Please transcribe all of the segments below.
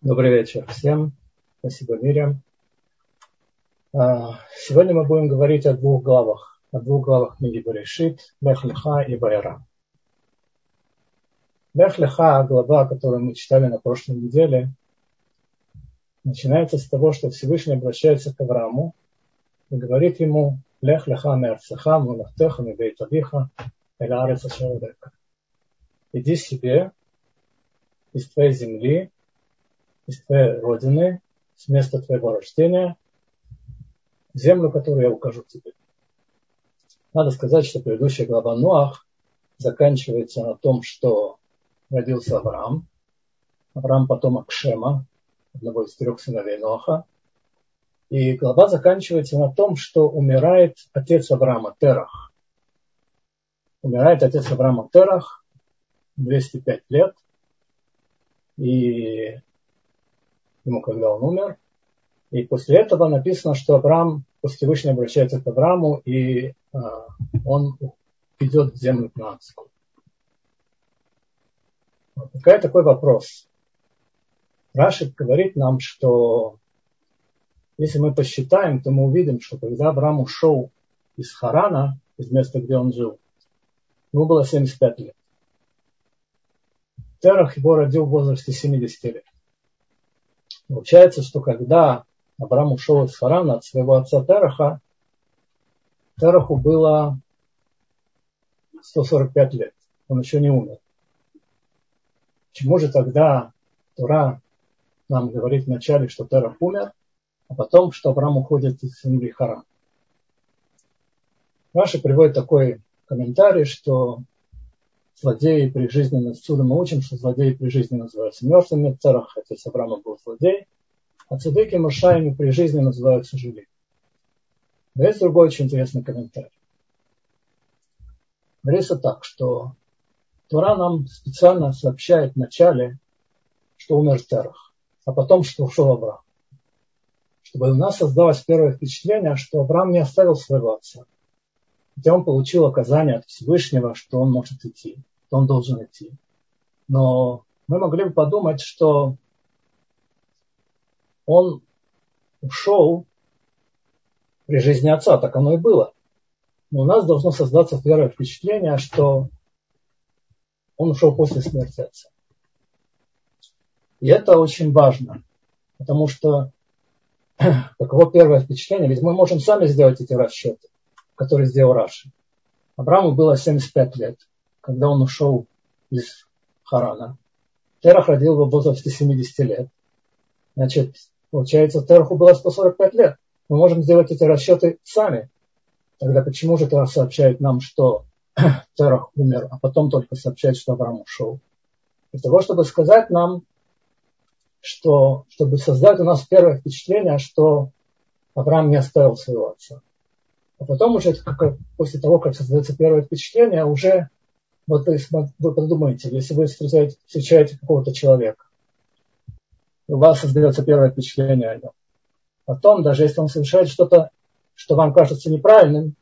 Добрый вечер всем. Спасибо, Мирям. А, сегодня мы будем говорить о двух главах. О двух главах книги Берешит, Бехлиха и Байра. Бехлиха, глава, которую мы читали на прошлой неделе, начинается с того, что Всевышний обращается к Аврааму и говорит ему Лех леха мерцеха, мунахтеха, мибейтадиха, элярец Иди себе из твоей земли из твоей родины, с места твоего рождения, землю, которую я укажу тебе. Надо сказать, что предыдущая глава Ноах заканчивается на том, что родился Авраам. Авраам потомок Шема, одного из трех сыновей Ноаха. И глава заканчивается на том, что умирает отец Авраама, Терах. Умирает отец Авраама Терах, 205 лет. И ему, когда он умер. И после этого написано, что Авраам, Всевышний обращается к Аврааму, и а, он идет в землю Кнаанскую. Вот. Какой такой вопрос? Рашид говорит нам, что если мы посчитаем, то мы увидим, что когда Авраам ушел из Харана, из места, где он жил, ему было 75 лет. Терах его родил в возрасте 70 лет. Получается, что когда Авраам ушел из Харана от своего отца Тераха, Тераху было 145 лет. Он еще не умер. Почему же тогда Тура нам говорит вначале, что Терах умер, а потом, что Авраам уходит из земли Харан? Раши приводит такой комментарий, что злодеи при жизни, отсюда мы учим, что злодеи при жизни называются мертвыми, Царах, отец Авраама был злодей, а цадыки Мушаями при жизни называются жили. Но есть другой очень интересный комментарий. Говорится так, что Тура нам специально сообщает вначале, что умер Терах, а потом, что ушел Авраам. Чтобы у нас создалось первое впечатление, что Авраам не оставил своего отца. Хотя он получил указание от Всевышнего, что он может идти то он должен идти. Но мы могли бы подумать, что он ушел при жизни отца, так оно и было. Но у нас должно создаться первое впечатление, что он ушел после смерти отца. И это очень важно, потому что каково первое впечатление, ведь мы можем сами сделать эти расчеты, которые сделал Раши. Абраму было 75 лет когда он ушел из Харана. Терах родил его в возрасте 70 лет. Значит, получается, Тераху было 145 лет. Мы можем сделать эти расчеты сами. Тогда почему же Терах сообщает нам, что Терах умер, а потом только сообщает, что Авраам ушел? Для того, чтобы сказать нам, что, чтобы создать у нас первое впечатление, что Авраам не оставил своего отца. А потом уже, после того, как создается первое впечатление, уже вот вы, вы подумайте, если вы встречаете, встречаете какого-то человека, у вас создается первое впечатление о нем. Потом, даже если он совершает что-то, что вам кажется неправильным,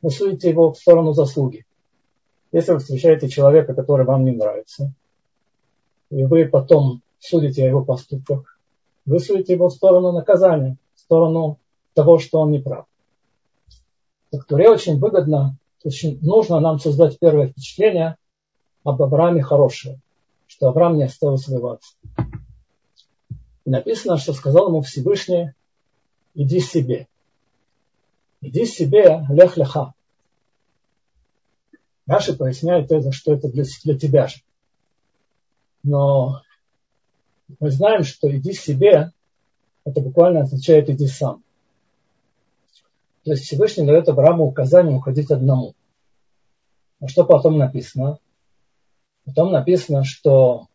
вы судите его в сторону заслуги. Если вы встречаете человека, который вам не нравится, и вы потом судите о его поступках, вы судите его в сторону наказания, в сторону того, что он не прав. Так Туре очень выгодно очень нужно нам создать первое впечатление об Аврааме хорошее, что Авраам не своего отца. И написано, что сказал ему Всевышний, иди себе. Иди себе, лех леха. Наши поясняют это, что это для, для тебя же. Но мы знаем, что иди себе, это буквально означает иди сам. То есть Всевышний дает Аврааму указание уходить одному. А что потом написано? Потом написано, что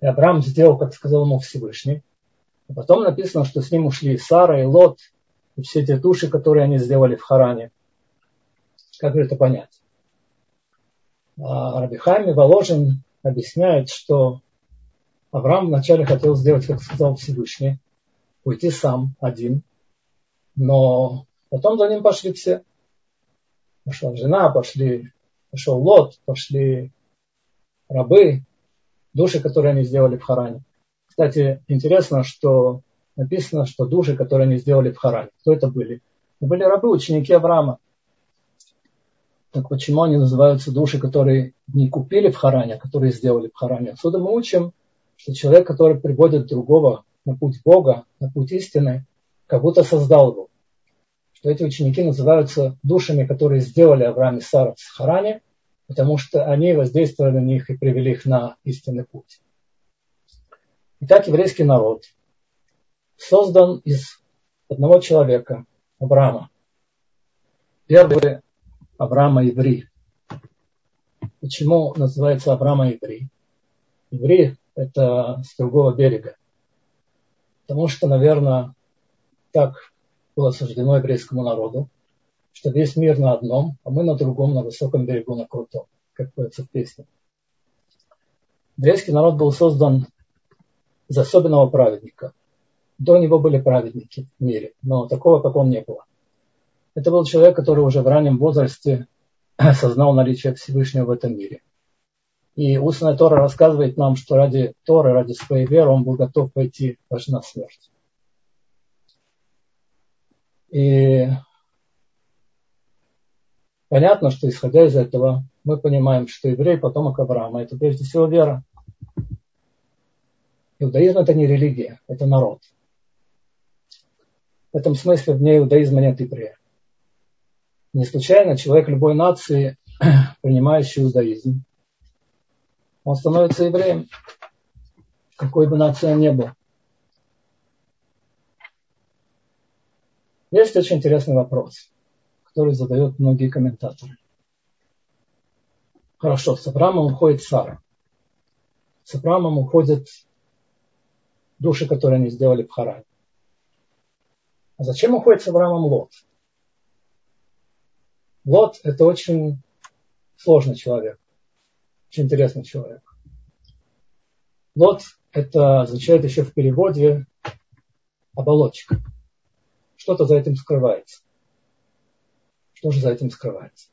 Авраам сделал, как сказал ему Всевышний. А потом написано, что с ним ушли и Сара, и Лот, и все те души, которые они сделали в Харане. Как же это понять? А Рабихайми Воложин объясняет, что Авраам вначале хотел сделать, как сказал Всевышний, уйти сам, один, но Потом за ним пошли все. Пошла жена, пошли, пошел Лот, пошли рабы, души, которые они сделали в Харане. Кстати, интересно, что написано, что души, которые они сделали в Харане, кто это были? Это были рабы, ученики Авраама. Так почему они называются души, которые не купили в Харане, а которые сделали в Харане? Отсюда мы учим, что человек, который приводит другого на путь Бога, на путь истины, как будто создал его. Что эти ученики называются душами, которые сделали Авраам и Сара в Харане, потому что они воздействовали на них и привели их на истинный путь. Итак, еврейский народ создан из одного человека, Авраама. Первый Авраама еврей. Почему называется Авраама еврей? Еврей – это с другого берега. Потому что, наверное, так было суждено еврейскому народу, что весь мир на одном, а мы на другом, на высоком берегу, на крутом, как поется в песне. Еврейский народ был создан из особенного праведника. До него были праведники в мире, но такого, как он, не было. Это был человек, который уже в раннем возрасте осознал наличие Всевышнего в этом мире. И устная Тора рассказывает нам, что ради Торы, ради своей веры он был готов пойти даже на смерть. И понятно, что исходя из этого, мы понимаем, что еврей потомок Авраама. Это прежде всего вера. Иудаизм это не религия, это народ. В этом смысле вне иудаизма нет еврея. Не случайно человек любой нации, принимающий иудаизм, он становится евреем, какой бы нации он ни был. Есть очень интересный вопрос, который задают многие комментаторы. Хорошо, с Авраамом уходит Сара. С Авраамом уходят души, которые они сделали в Харане. А зачем уходит с Авраамом Лот? Лот – это очень сложный человек, очень интересный человек. Лот – это означает еще в переводе оболочка. Что-то за этим скрывается. Что же за этим скрывается?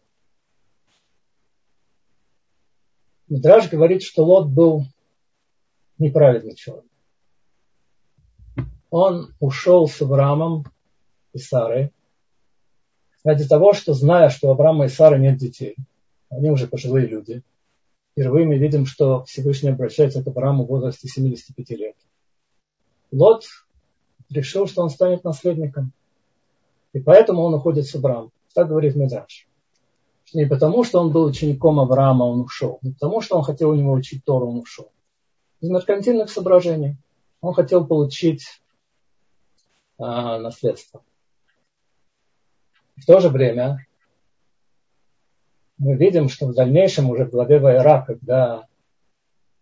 Мидраж говорит, что Лот был неправедный человек. Он ушел с Авраамом и Сарой ради того, что зная, что у Авраама и Сары нет детей, они уже пожилые люди, впервые мы видим, что Всевышний обращается к Аврааму в возрасте 75 лет. Лот решил, что он станет наследником. И поэтому он уходит с Авраамом. Так говорит Медраш. Не потому, что он был учеником Авраама, он ушел. Не потому, что он хотел у него учить Тору, он ушел. Из меркантильных соображений. Он хотел получить а, наследство. В то же время мы видим, что в дальнейшем уже в главе Вайра, когда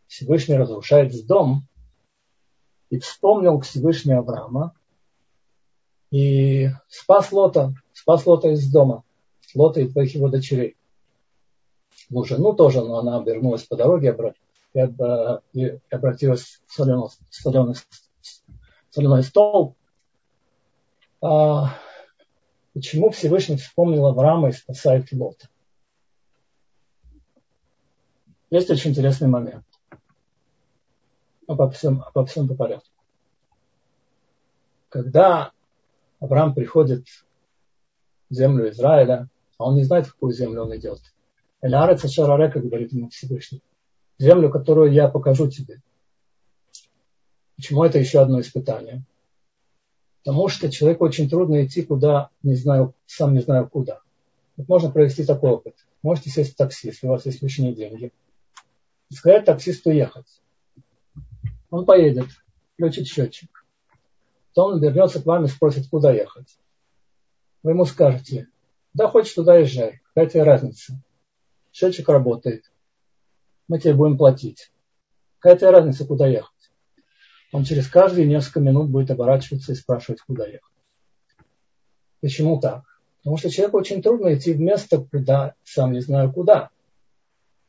Всевышний разрушает дом, и вспомнил к Всевышний Авраама, и спас Лота, спас Лота из дома, Лота и двоих его дочерей. Ну, жену тоже, но она обернулась по дороге и обратилась в соленый, соленый, соленый стол. А, Почему Всевышний вспомнил Авраама и спасает Лота? Есть очень интересный момент. Обо всем, обо всем по порядку. Когда Авраам приходит в землю Израиля, а он не знает, в какую землю он идет. Элярец Ашарарека, говорит ему Всевышний. Землю, которую я покажу тебе. Почему это еще одно испытание? Потому что человеку очень трудно идти куда, не знаю, сам не знаю куда. Вот можно провести такой опыт. Можете сесть в такси, если у вас есть лишние деньги. И сказать таксисту ехать. Он поедет, включит счетчик. Потом он вернется к вам и спросит, куда ехать. Вы ему скажете, да хочешь туда езжай, какая тебе разница. Счетчик работает. Мы тебе будем платить. Какая тебе разница, куда ехать он через каждые несколько минут будет оборачиваться и спрашивать, куда ехать. Почему так? Потому что человеку очень трудно идти в место, куда сам не знаю куда.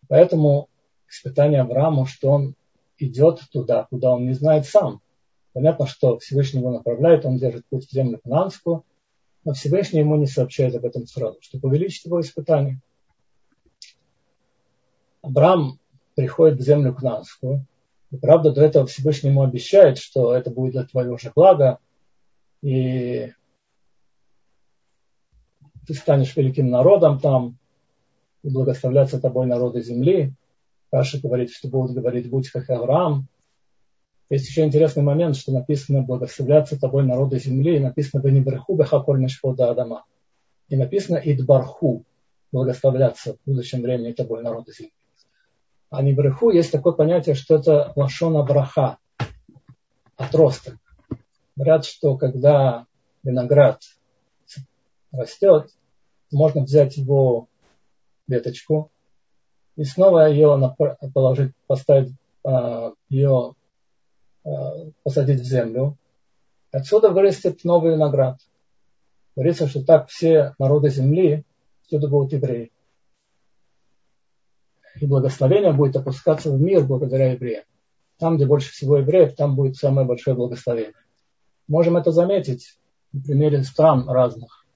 Поэтому испытание Аврааму, что он идет туда, куда он не знает сам. Понятно, что Всевышний его направляет, он держит путь в землю Кнанскую, но Всевышний ему не сообщает об этом сразу, чтобы увеличить его испытание. Авраам приходит в землю Кнанскую, И правда, до этого Всевышнему обещает, что это будет для твоего же блага, и ты станешь великим народом там, и благословляться тобой народы земли. Раша говорит, что будут говорить, будь как Авраам. Есть еще интересный момент, что написано благословляться тобой народы земли, и написано Бенибраху Бехаколь Мешфода Адама. И написано Идбарху, благословляться в будущем времени тобой народы земли. А Нибраху есть такое понятие, что это лашона браха, отросток. Говорят, что когда виноград растет, можно взять его веточку и снова ее положить, поставить а, ее, посадить в землю. Отсюда вырастет новый виноград. Говорится, что так все народы земли всюду будут евреи. И благословение будет опускаться в мир благодаря евреям. Там, где больше всего евреев, там будет самое большое благословение. Можем это заметить на примере стран разных,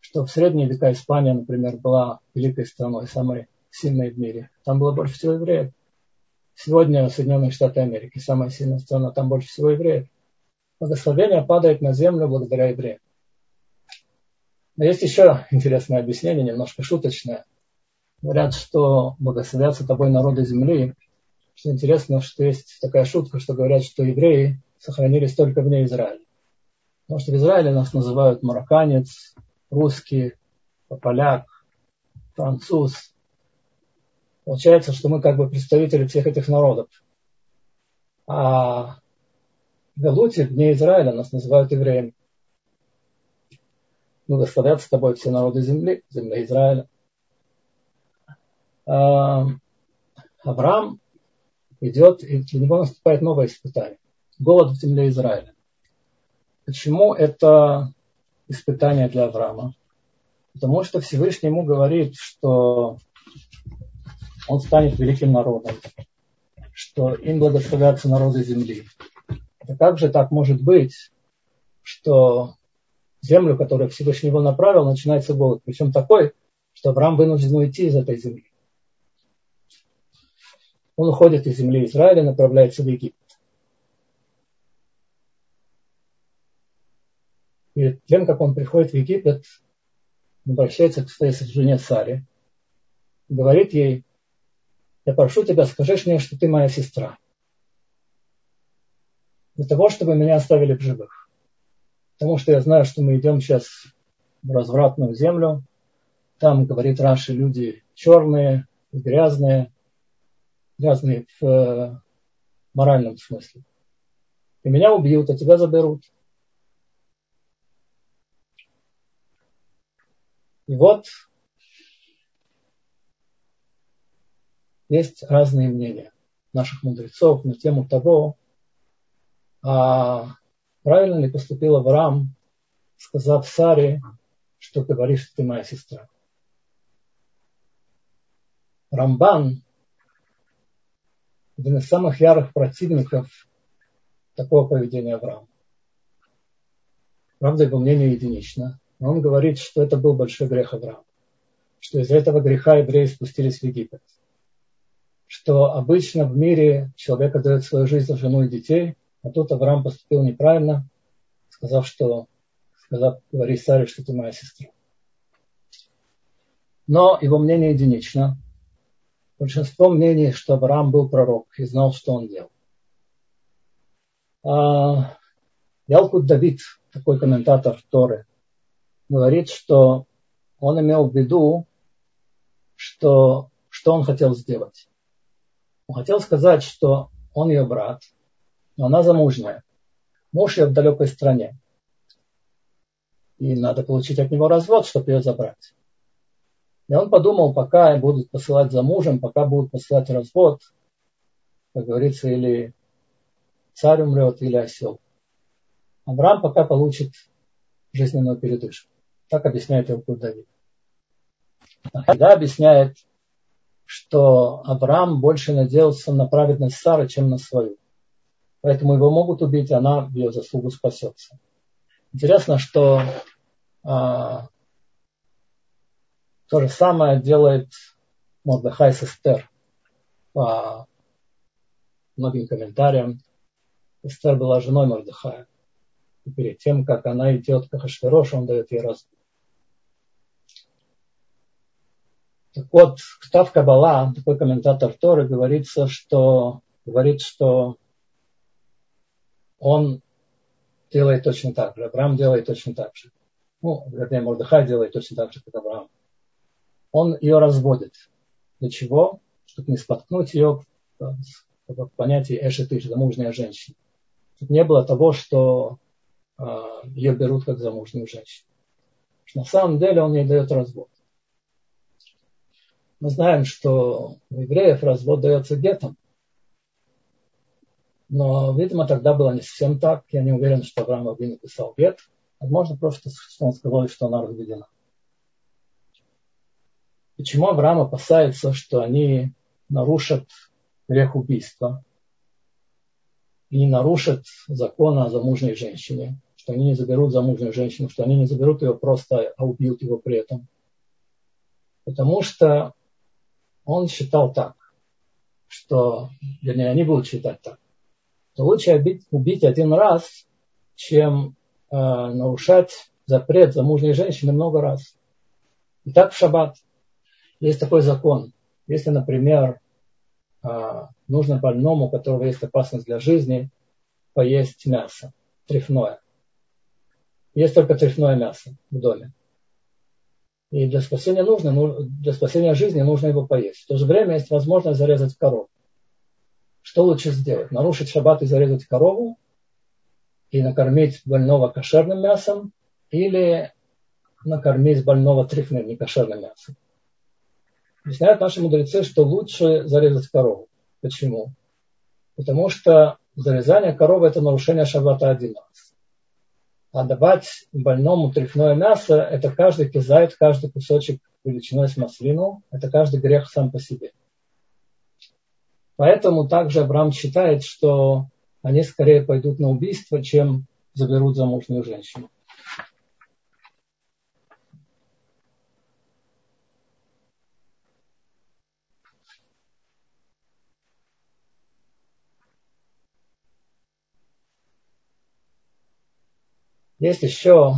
что в средние века Испания, например, была великой страной, самой сильной в мире. Там было больше всего евреев. Сегодня Соединенные Штаты Америки самая сильная страна, там больше всего евреев. Благословение падает на землю благодаря евреям. Но есть еще интересное объяснение, немножко шуточное. Говорят, что благословятся тобой народы земли. Что интересно, что есть такая шутка, что говорят, что евреи сохранились только вне Израиля. Потому что в Израиле нас называют марокканец, русский, поляк, француз. Получается, что мы как бы представители всех этих народов. А в Галуте, вне Израиля, нас называют евреями. Благословят с тобой все народы земли, земля Израиля. А, Авраам идет, и для него наступает новое испытание. Голод в земле Израиля. Почему это испытание для Авраама? Потому что Всевышний ему говорит, что он станет великим народом, что им благословятся народы земли. А как же так может быть, что землю, которую Всевышний его направил, начинается голод? Причем такой, что Авраам вынужден уйти из этой земли. Он уходит из земли Израиля, направляется в Египет. Перед тем, как он приходит в Египет, обращается к своей жене Саре, говорит ей, я прошу тебя, скажи мне, что ты моя сестра. Для того, чтобы меня оставили в живых. Потому что я знаю, что мы идем сейчас в развратную землю. Там, говорит Раши, люди черные, грязные, грязные в э, моральном смысле. И меня убьют, а тебя заберут. И вот есть разные мнения наших мудрецов на тему того, а правильно ли поступил Авраам, сказав Саре, что говоришь, ты моя сестра. Рамбан один из самых ярых противников такого поведения Авраама. Правда, его мнение единично. Но он говорит, что это был большой грех Авраама. Что из-за этого греха евреи спустились в Египет. Что обычно в мире человек отдает свою жизнь за жену и детей, а тут Авраам поступил неправильно, сказав, что сказав, говори Саре, что ты моя сестра. Но его мнение единично. Большинство мнений, что Авраам был пророк и знал, что он делал. А, Ялкут Давид, такой комментатор Торы, говорит, что он имел в виду, что, что он хотел сделать. Он хотел сказать, что он ее брат, но она замужняя. Муж ее в далекой стране. И надо получить от него развод, чтобы ее забрать. И он подумал, пока будут посылать за мужем, пока будут посылать развод, как говорится, или царь умрет, или осел. Авраам пока получит жизненную передышку. Так объясняет Илкут Давид. Тогда объясняет, что Авраам больше надеялся на праведность Сары, чем на свою. Поэтому его могут убить, она в ее заслугу спасется. Интересно, что а, то же самое делает Мордехай с Эстер по многим комментариям, Эстер была женой Мордыхая. И перед тем, как она идет к Ахашверошу, он дает ей развод. Так вот, Ктав Кабала, такой комментатор Торы, говорится, что, говорит, что он делает точно так же, Авраам делает точно так же. Ну, вернее, Мордыхай делает точно так же, как Авраам. Он ее разводит. Для чего? Чтобы не споткнуть ее в понятии эшетыш, замужняя женщина. Чтобы не было того, что э, ее берут как замужнюю женщину. на самом деле он ей дает развод. Мы знаем, что у евреев развод дается гетом. Но, видимо, тогда было не совсем так. Я не уверен, что Авраам Авин написал гет. Возможно, просто что он сказал, что она разведена. Почему Авраам опасается, что они нарушат грех убийства и нарушат закон о замужней женщине, что они не заберут замужнюю женщину, что они не заберут ее просто, а убьют его при этом. Потому что он считал так, что, вернее, они будут считать так, то лучше убить, убить один раз, чем э, нарушать запрет замужней женщины много раз. И так в шаббат есть такой закон. Если, например, э, нужно больному, у которого есть опасность для жизни, поесть мясо, трефное. Есть только трефное мясо в доме. И для спасения, нужно, ну, для спасения жизни нужно его поесть. В то же время есть возможность зарезать корову. Что лучше сделать? Нарушить шаббат и зарезать корову и накормить больного кошерным мясом или накормить больного трифным некошерным мясом. Объясняют наши мудрецы, что лучше зарезать корову. Почему? Потому что зарезание коровы – это нарушение шаббата один раз. А давать больному трефное мясо – это каждый кизайт, каждый кусочек величиной с маслину, это каждый грех сам по себе. Поэтому также Авраам считает, что они скорее пойдут на убийство, чем заберут замужнюю женщину. Есть еще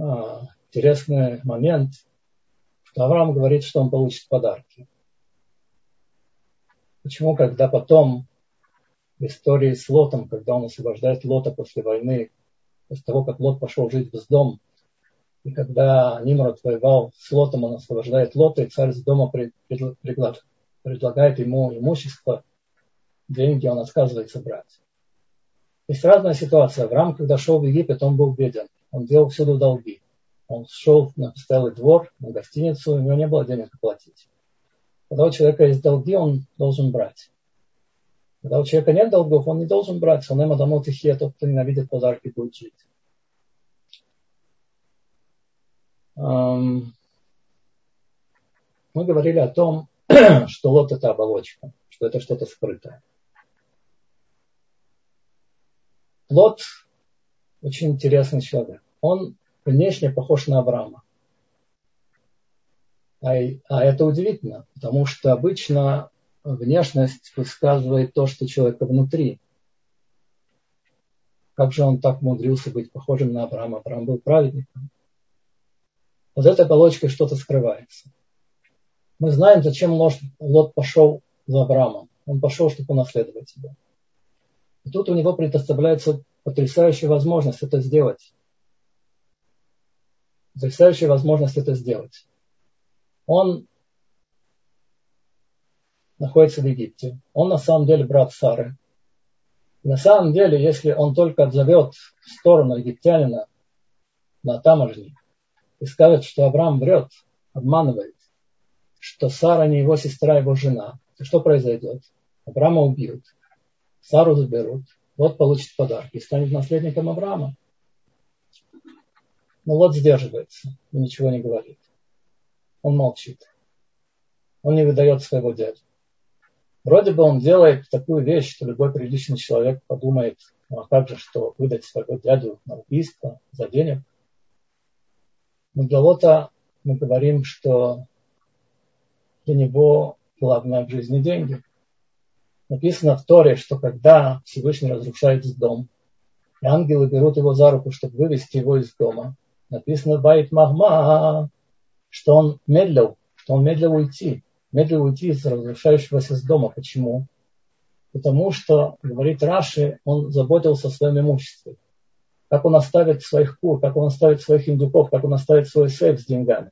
а, интересный момент, что Авраам говорит, что он получит подарки. Почему, когда потом в истории с Лотом, когда он освобождает Лота после войны, после того, как Лот пошел жить в дом, и когда Нимрод воевал с Лотом, он освобождает Лота, и царь с дома предлагает ему имущество, деньги он отказывается брать. Есть разная ситуация. Авраам, когда шел в Египет, он был беден. Он делал всюду долги. Он шел на постоялый двор, на гостиницу, у него не было денег платить. Когда у человека есть долги, он должен брать. Когда у человека нет долгов, он не должен брать. Он ему дамо тихе, тот, кто ненавидит подарки, будет жить. Мы говорили о том, что лот это оболочка, что это что-то скрытое. Лот очень интересный человек. Он внешне похож на Авраама. А, а это удивительно, потому что обычно внешность высказывает то, что человека внутри. Как же он так умудрился быть похожим на Авраама? Авраам был праведником. Вот этой оболочкой что-то скрывается. Мы знаем, зачем Лот пошел за Авраамом. Он пошел, чтобы унаследовать его. И тут у него предоставляется потрясающая возможность это сделать. Потрясающая возможность это сделать. Он находится в Египте. Он на самом деле брат Сары. На самом деле, если он только отзовет в сторону египтянина на таможне и скажет, что Авраам врет, обманывает, что Сара не его сестра, а его жена, то что произойдет? Авраама убьют, Сару заберут, вот получит подарки и станет наследником Авраама. Но вот сдерживается и ничего не говорит. Он молчит. Он не выдает своего дядю. Вроде бы он делает такую вещь, что любой приличный человек подумает, ну а как же, что выдать своего дядю на убийство за денег. Но для Лота мы говорим, что для него главное в жизни деньги. Написано в Торе, что когда Всевышний разрушает дом, и ангелы берут его за руку, чтобы вывести его из дома, написано Байт Махма, что он медлил, что он медлил уйти, медлил уйти из разрушающегося с дома. Почему? Потому что, говорит Раши, он заботился о своем имуществе. Как он оставит своих кур, как он оставит своих индюков, как он оставит свой сейф с деньгами.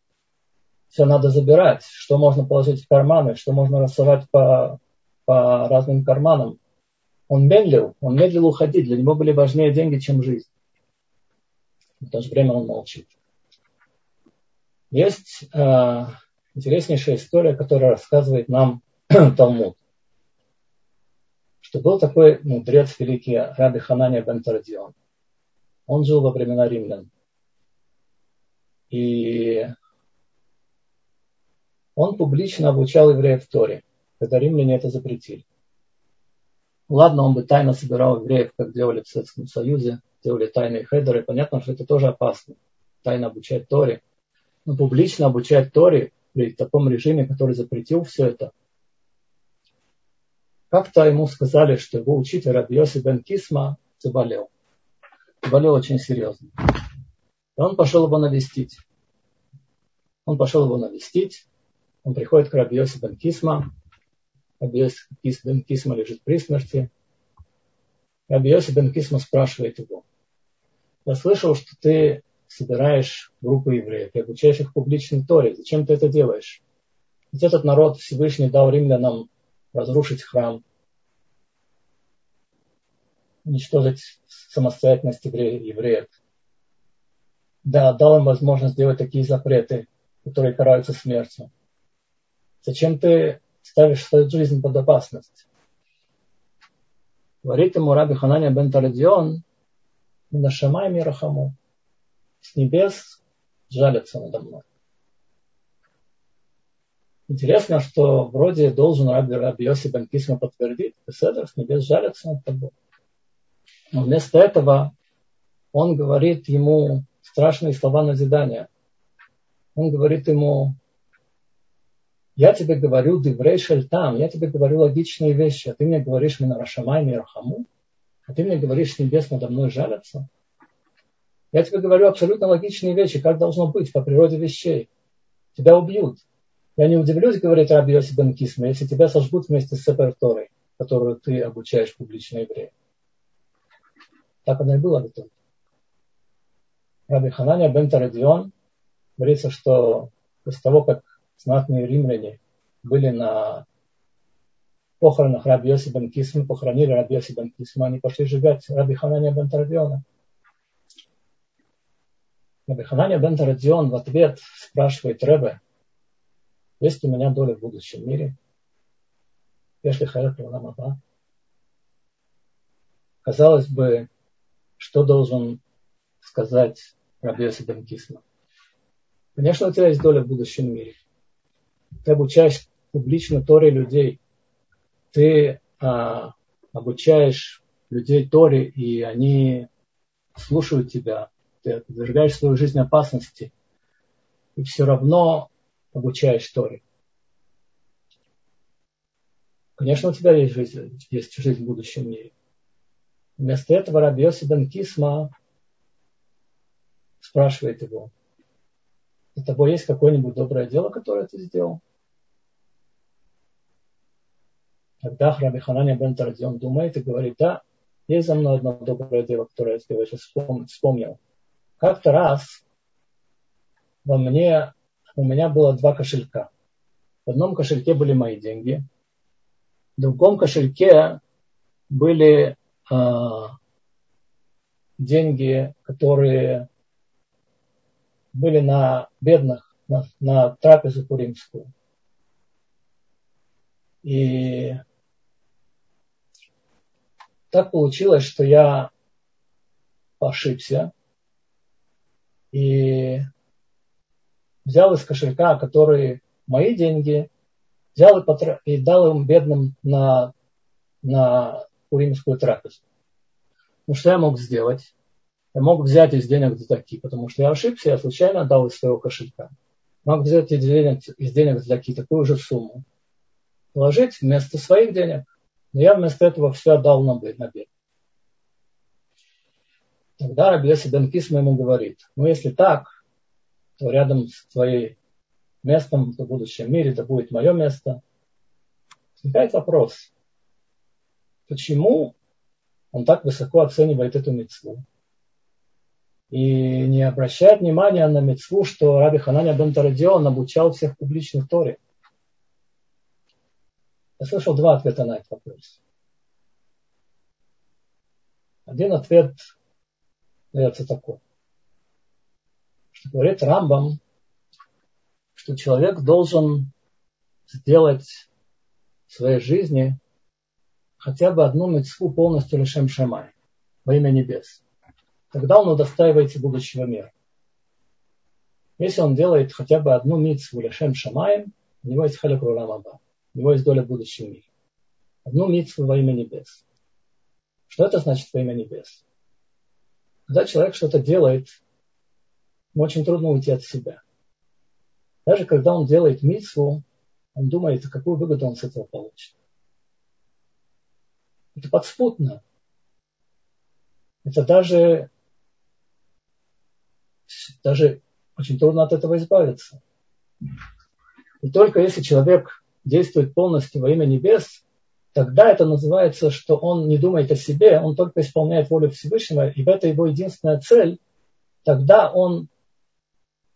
Все надо забирать, что можно положить в карманы, что можно рассовать по, по разным карманам. Он медлил, он медлил уходить, для него были важнее деньги, чем жизнь. В то же время он молчит. Есть э, интереснейшая история, которая рассказывает нам Талмуд что был такой мудрец великий Раби Ханания бен Тардион. Он жил во времена римлян. И он публично обучал евреев Торе, когда римляне это запретили. Ладно, он бы тайно собирал евреев, как делали в Советском Союзе, делали тайные хедеры. Понятно, что это тоже опасно. Тайно обучать Торе. Но публично обучать Торе при таком режиме, который запретил все это – как-то ему сказали, что его учитель Рабиоси бен Кисма заболел. Заболел очень серьезно. И он пошел его навестить. Он пошел его навестить. Он приходит к Рабиоси бен Кисма. Рабиоси бен Кисма лежит при смерти. Рабиоси бен Кисма спрашивает его. Я слышал, что ты собираешь группу евреев и обучаешь их публичной Торе. Зачем ты это делаешь? Ведь этот народ Всевышний дал римлянам разрушить храм, уничтожить самостоятельность евреев. Да, дал им возможность сделать такие запреты, которые караются смертью. Зачем ты ставишь свою жизнь под опасность? Говорит ему Раби Хананя бен Тарадион, Нашамай Мирахаму, с небес жалятся надо мной. Интересно, что вроде должен Раби, Раби Йоси бен Кисма подтвердить, Беседер, с небес жалятся над тобой. Но вместо этого он говорит ему страшные слова назидания. Он говорит ему, я тебе говорю диврей там, я тебе говорю логичные вещи, а ты мне говоришь Минарашамай Мирахаму, а ты мне говоришь, небес надо мной жалятся. Я тебе говорю абсолютно логичные вещи, как должно быть по природе вещей. Тебя убьют. Я не удивлюсь, говорит Раби Йоси бен Кисма, если тебя сожгут вместе с Сепер Торой, которую ты обучаешь публично евреям. Так оно и было в итоге. Раби Хананя бен Тарадион говорится, что после того, как знатные римляне были на похоронах Раби Йоси бен похоронили Раби Йоси бен они пошли сжигать Раби Хананя бен Тарадиона. Раби Хананя бен Тарадион в ответ спрашивает Ребе, есть у меня доля в будущем мире. Если хайрат аба. Казалось бы, что должен сказать Рабиоси бен Кисма? Конечно, у тебя есть доля в будущем мире. Ты обучаешь публично Торе людей. Ты а, обучаешь людей Торе, и они слушают тебя. Ты подвергаешь свою жизнь опасности. И все равно обучаешь Торе. Конечно, у тебя есть жизнь, есть жизнь в будущем мире. Вместо этого Рабиоси бен Кисма спрашивает его, у тобой есть какое-нибудь доброе дело, которое ты сделал? Тогда Раби Хананя бен Тарадион думает и говорит, да, есть за мной одно доброе дело, которое я тебе сейчас вспомнил. Как-то раз во мне у меня было два кошелька. В одном кошельке были мои деньги, в другом кошельке были э, деньги, которые были на бедных, на, на трапезу Пуримскую. И так получилось, что я ошибся и взял из кошелька, которые мои деньги, взял и, потр... и дал им бедным на, на Пуримскую трапезу. Ну что я мог сделать? Я мог взять из денег задаки, потому что я ошибся, я случайно дал из своего кошелька. Мог взять из денег, из денег задаки такую же сумму, положить вместо своих денег. Но я вместо этого все отдал на бед. Тогда Раби Йоси Бен Кисма ему говорит, ну если так, то рядом с твоим местом в будущем мире это будет мое место. Возникает вопрос, почему он так высоко оценивает эту мецву и не обращает внимания на мецву, что Раби Хананя Бен Тарадион обучал всех публичных Торе. Я слышал два ответа на этот вопрос. Один ответ дается такой, что говорит Рамбам, что человек должен сделать в своей жизни хотя бы одну мецву полностью лишем шамай во имя небес. Тогда он удостаивается будущего мира. Если он делает хотя бы одну митцву лишем шамаем, у него есть халек аба, него есть доля в будущем мире. Одну митцву во имя небес. Что это значит во имя небес? Когда человек что-то делает, ему очень трудно уйти от себя. Даже когда он делает митцву, он думает, какую выгоду он с этого получит. Это подспутно. Это даже, даже очень трудно от этого избавиться. И только если человек действует полностью во имя небес, тогда это называется, что он не думает о себе, он только исполняет волю Всевышнего, и в это его единственная цель, тогда он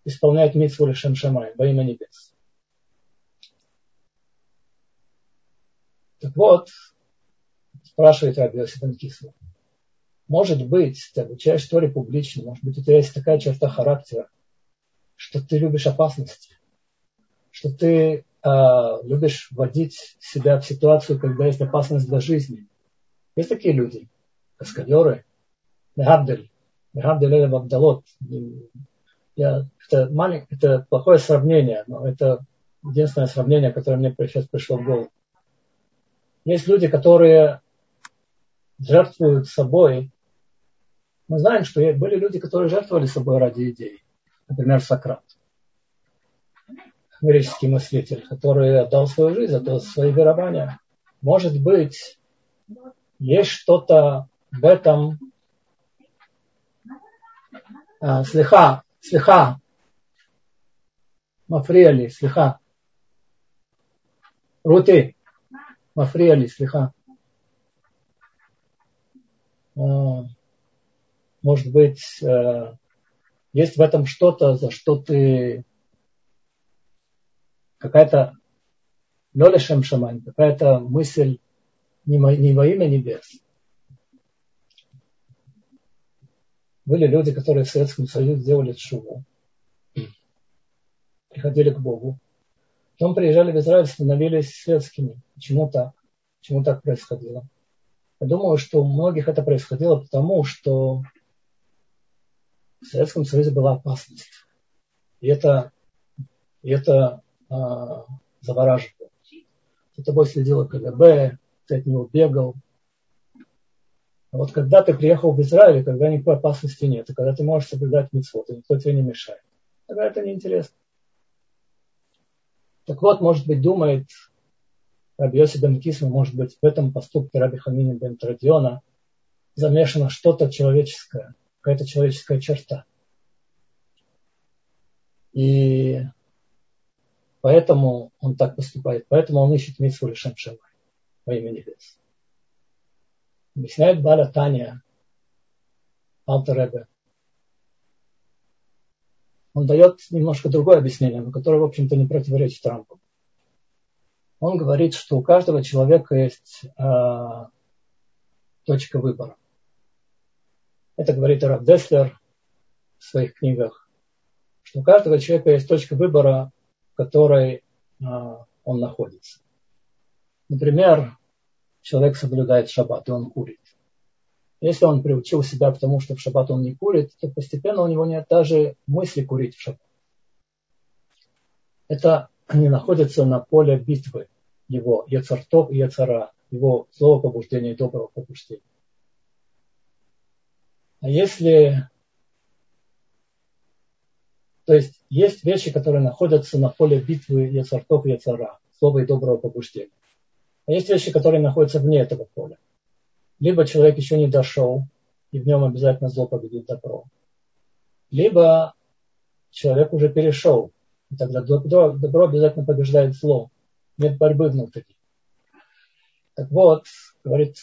исполняет митцву Лешем Шамай во имя небес. Так вот, спрашивает Раби Йосиф может быть, ты обучаешь Торе публично, может быть, у тебя есть такая черта характера, что ты любишь опасности, что ты любишь вводить себя в ситуацию, когда есть опасность для жизни. Есть такие люди, каскадеры, Мехабдель, Мехабдель или Абдалот. Я, это, малень, это плохое сравнение, но это единственное сравнение, которое мне сейчас пришло в голову. Есть люди, которые жертвуют собой. Мы знаем, что были люди, которые жертвовали собой ради идей. Например, Сократ греческий мыслитель, который отдал свою жизнь, отдал свои верования. Может быть, есть что-то в этом. А, слеха, слеха. Мафриали, слеха. Рути. Мафриали, слеха. А, может быть, э, есть в этом что-то, за что ты какая-то лелешем шамань, какая-то мысль не, не во имя небес. Были люди, которые в Советском Союзе делали шуву, приходили к Богу. Потом приезжали в Израиль, становились светскими. Почему так? Почему так происходило? Я думаю, что у многих это происходило потому, что в Советском Союзе была опасность. И это, и это завораживало. За тобой следило КГБ, ты от него бегал. А вот когда ты приехал в Израиль, когда никакой опасности нет, и когда ты можешь соблюдать митцвот, и никто тебе не мешает, тогда это неинтересно. Так вот, может быть, думает Раби Йоси бен Кисма, может быть, в этом поступке Раби Хамини бен Традиона замешано что-то человеческое, какая-то человеческая черта. И Поэтому он так поступает. Поэтому он ищет митсву лишем шамай во имя небес. Объясняет Баля Таня, Алтеребе. Он дает немножко другое объяснение, которое, в общем-то, не противоречит Трампу. Он говорит, что у каждого человека есть э, точка выбора. Это говорит Раф Деслер в своих книгах, что у каждого человека есть точка выбора которой а, он находится. Например, человек соблюдает шаббат, и он курит. Если он приучил себя к тому, что в шаббат он не курит, то постепенно у него нет даже мысли курить в шаббат. Это не находится на поле битвы его яцартов и яцара, его злого побуждения и доброго побуждения. А если то есть есть вещи, которые находятся на поле битвы Яцартов и Яцара, слова и доброго побуждения. А есть вещи, которые находятся вне этого поля. Либо человек еще не дошел, и в нем обязательно зло победит добро. Либо человек уже перешел, и тогда добро, добро обязательно побеждает зло. Нет борьбы внутри. Так вот, говорит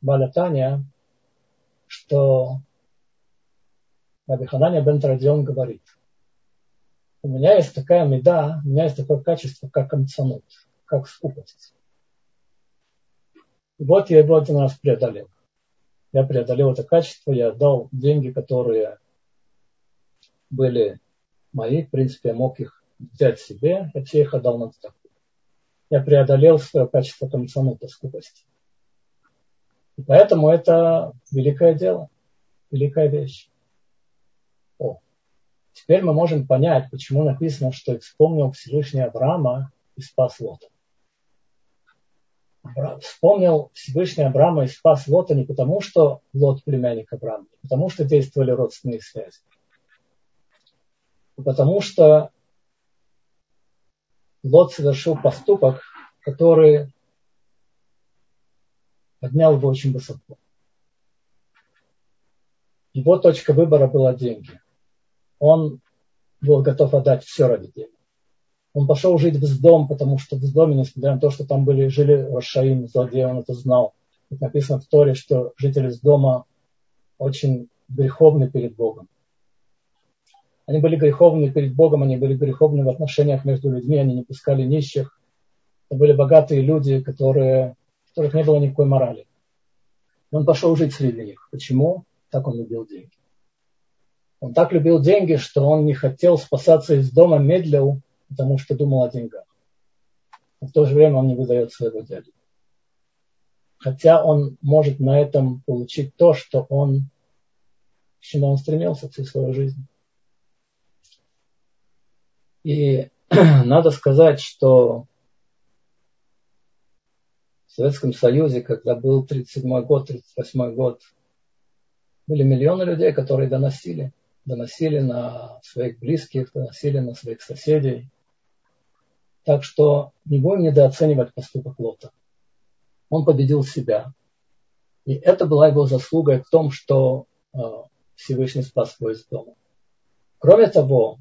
Баля Таня, что Рабихананя бен Традион говорит, у меня есть такая меда, у меня есть такое качество, как амцанут, как скупость. И вот я его один раз преодолел. Я преодолел это качество, я отдал деньги, которые были мои, в принципе, я мог их взять себе, я все их отдал на цдаку. Я преодолел свое качество комсанута, скупости. И поэтому это великое дело, великая вещь. Теперь мы можем понять, почему написано, что вспомнил Всевышний Авраама и спас Лота. Вспомнил Всевышний Авраама и спас Лота не потому, что Лот племянник Авраама, не потому, что действовали родственные связи, а потому что Лот совершил поступок, который поднял его очень высоко. Его точка выбора была деньги. Он был готов отдать все ради денег. Он пошел жить в дом, потому что в доме, несмотря на то, что там были, жили Рашаим, злодеи, он это знал. Как написано в Торе, что жители с дома очень греховны перед Богом. Они были греховны перед Богом, они были греховны в отношениях между людьми, они не пускали нищих. Это были богатые люди, которые, которых не было никакой морали. Он пошел жить среди них. Почему? Так он любил деньги. Он так любил деньги, что он не хотел спасаться из дома, медлил, потому что думал о деньгах. Но в то же время он не выдает своего дядю. Хотя он может на этом получить то, что он, к чему он стремился всю свою жизнь. И надо сказать, что в Советском Союзе, когда был 37 год, 38 год, были миллионы людей, которые доносили. Доносили на своих близких, доносили на своих соседей. Так что не будем недооценивать поступок Лота. Он победил себя. И это была его заслуга в том, что э, Всевышний спас его из дома. Кроме того,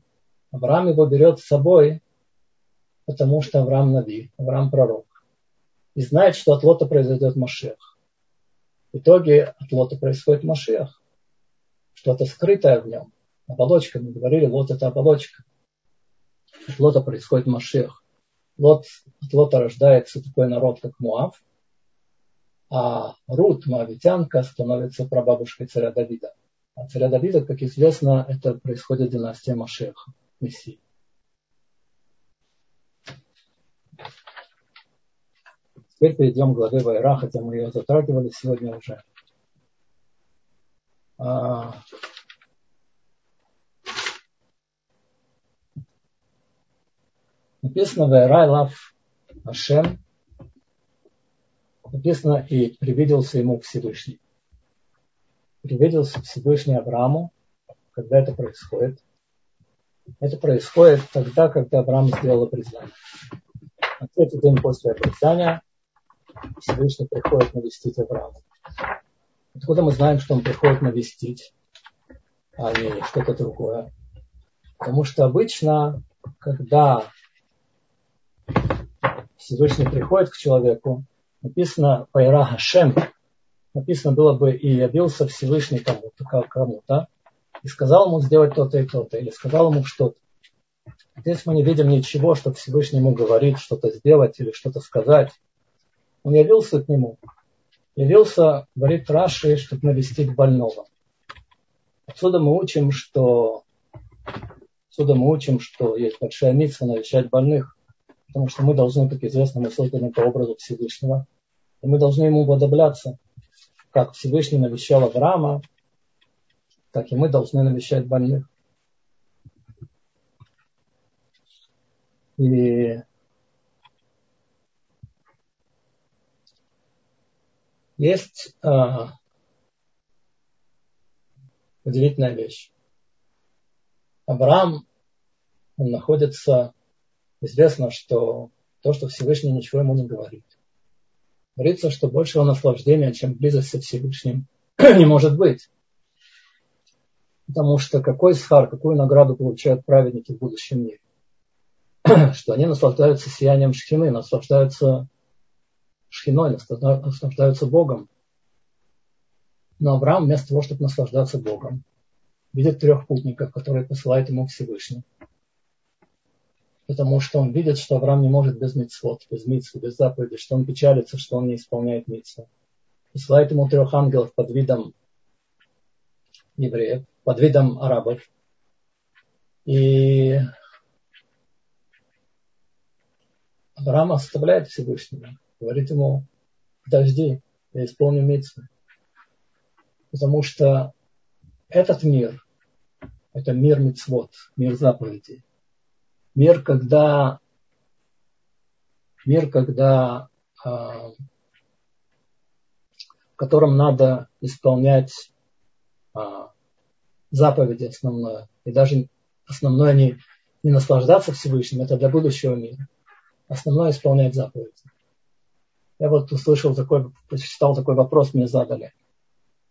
Авраам его берет с собой, потому что Авраам Нави, Авраам пророк. И знает, что от Лота произойдет Машех. В итоге от Лота происходит Машех. Что-то скрытое в нем. Оболочка, мы говорили, Лот это оболочка. От Лота происходит Машех. Лот, от Лота рождается такой народ, как Муав, а Рут, Моавитянка, становится прабабушкой царя Давида. А царя Давида, как известно, это происходит династия Машеха. Мессии. Теперь перейдем к главе Вайра, хотя мы ее затрагивали сегодня уже. Написано Вайра лав Ашем. Написано и привиделся ему Всевышний. Привиделся Всевышний Аврааму, когда это происходит. Это происходит тогда, когда Авраам сделал обрезание. На третий день после обрезания Всевышний приходит навестить Авраама. Откуда мы знаем, что он приходит навестить, а не что-то другое? Потому что обычно, когда Всевышний приходит к человеку, написано «Пайра Хашем», написано было бы «И явился Всевышний кому-то», кому-то, и сказал ему сделать то-то и то-то, или сказал ему что-то. Здесь мы не видим ничего, что Всевышний ему говорит, что-то сделать или что-то сказать. Он явился к нему. Явился, говорит Раши, чтобы навестить больного. Отсюда мы учим, что отсюда мы учим, что есть большая миссия навещать больных, потому что мы должны, как известно, мы созданы по образу Всевышнего, и мы должны ему уподобляться, как Всевышний навещал Авраама, так и мы должны навещать больных. И есть а, удивительная вещь. Авраам, он находится, известно, что то, что Всевышний ничего ему не говорит. Говорится, что большего наслаждения, чем близость со Всевышним, не может быть. Потому что какой схар, какую награду получают праведники в будущем мире? что они наслаждаются сиянием шхины, наслаждаются шхиной, наслаждаются Богом. Но Авраам вместо того, чтобы наслаждаться Богом, видит трех путников, которые посылает ему Всевышний. Потому что он видит, что Авраам не может без митцвот, без митцвы, без заповеди, что он печалится, что он не исполняет митцву. Посылает ему трех ангелов под видом евреев, под видом арабов. И Авраам оставляет Всевышнего, говорит ему, подожди, я исполню митцву. Потому что этот мир, это мир мицвод, мир заповедей. Мир, когда, мир, когда э, в котором надо исполнять э, заповеди основное. И даже основное не, не наслаждаться Всевышним, это для будущего мира. Основное исполнять заповеди. Я вот услышал такой, прочитал такой вопрос, мне задали –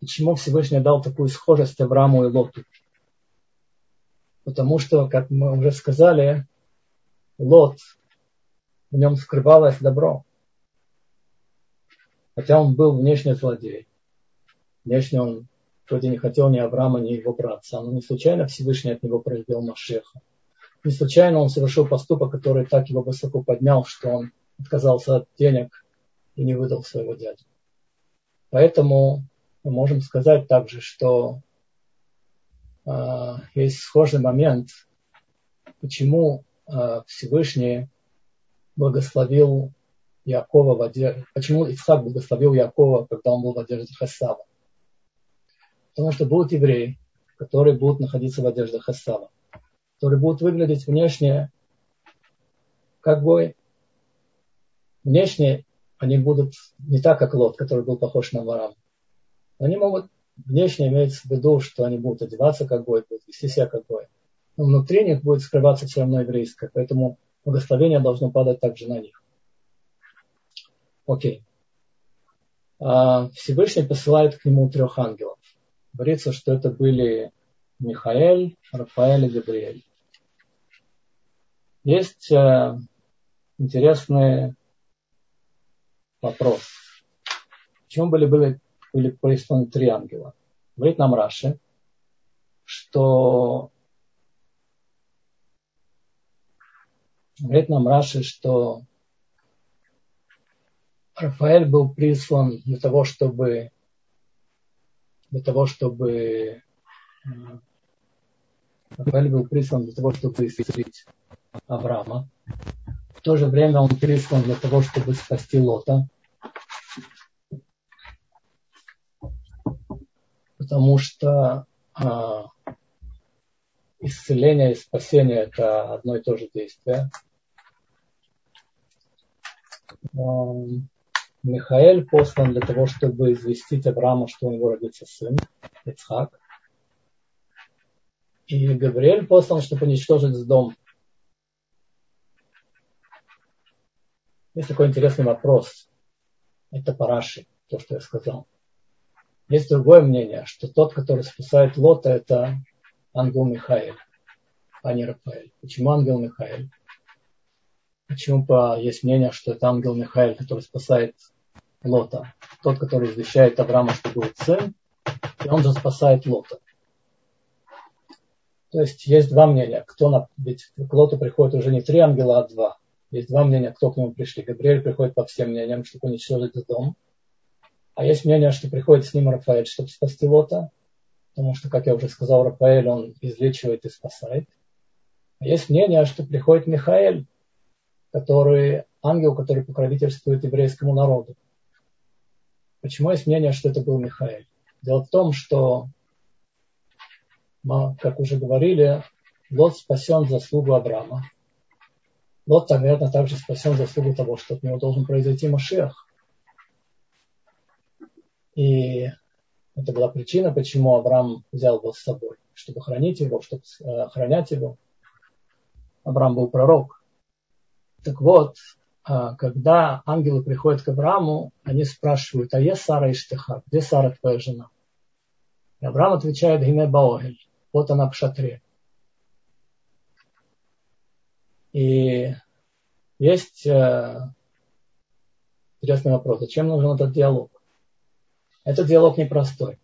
Почему Всевышний дал такую схожесть Аврааму и Лоту? Потому что, как мы уже сказали, Лот, в нем скрывалось добро. Хотя он был внешне злодей. Внешне он вроде не хотел ни Авраама, ни его братца. Но не случайно Всевышний от него произвел Машеха. Не случайно он совершил поступок, который так его высоко поднял, что он отказался от денег и не выдал своего дядю. Поэтому мы можем сказать также, что э, есть схожий момент, почему Всевышний благословил Якова в одежде, почему Ицхак благословил Якова, когда он был в одежде Хасава. Потому что будут евреи, которые будут находиться в одежде Хасава, которые будут выглядеть внешне как бы внешне они будут не так, как Лот, который был похож на Авраама. Они могут, внешне имеется в виду, что они будут одеваться как гой, будут вести себя как гой. Внутри них будет скрываться все равно еврейское, поэтому благословение должно падать также на них. Окей. А Всевышний посылает к нему трех ангелов. Говорится, что это были Михаэль, Рафаэль и Габриэль. Есть э, интересный вопрос. Почему были, были были присланы три ангела. Говорит нам Раши, что говорит нам Раши, что Рафаэль был прислан для того, чтобы для того, чтобы Рафаэль был прислан для того, чтобы исцелить Авраама. В то же время он прислан для того, чтобы спасти Лота. потому что а, исцеление и спасение – это одно и то же действие. Михаил послан для того, чтобы известить Авраама, что у него родится сын, Ицхак. И Гавриэль послан, чтобы уничтожить дом. Есть такой интересный вопрос. Это Параши, то, что я сказал. Есть другое мнение, что тот, который спасает Лота, это ангел Михаил, а не Рафаэль. Почему ангел Михаил? Почему по, есть мнение, что это ангел Михаил, который спасает Лота? Тот, который извещает Авраама, что будет сын, и он же спасает Лота. То есть есть два мнения. Кто на, ведь к Лоту приходит уже не три ангела, а два. Есть два мнения, кто к нему пришли. Габриэль приходит по всем мнениям, чтобы уничтожить дом. А есть мнение, что приходит с ним Рафаэль, чтобы спасти Лота, потому что, как я уже сказал, Рафаэль, он излечивает и спасает. А есть мнение, что приходит Михаэль, который ангел, который покровительствует еврейскому народу. Почему есть мнение, что это был Михаэль? Дело в том, что, как уже говорили, Лот спасен за заслугу Авраама. Лот, наверное, также спасен за заслугу того, что от него должен произойти Машех. И это была причина, почему Авраам взял его с собой, чтобы хранить его, чтобы э, охранять его. Авраам был пророк. Так вот, а, когда ангелы приходят к Аврааму, они спрашивают, а есть Сара Иштыха? Где Сара, твоя жена? И Авраам отвечает, Гине Баогель. Вот она в шатре. И есть э, интересный вопрос. Зачем нужен этот диалог? Этот диалог непростой.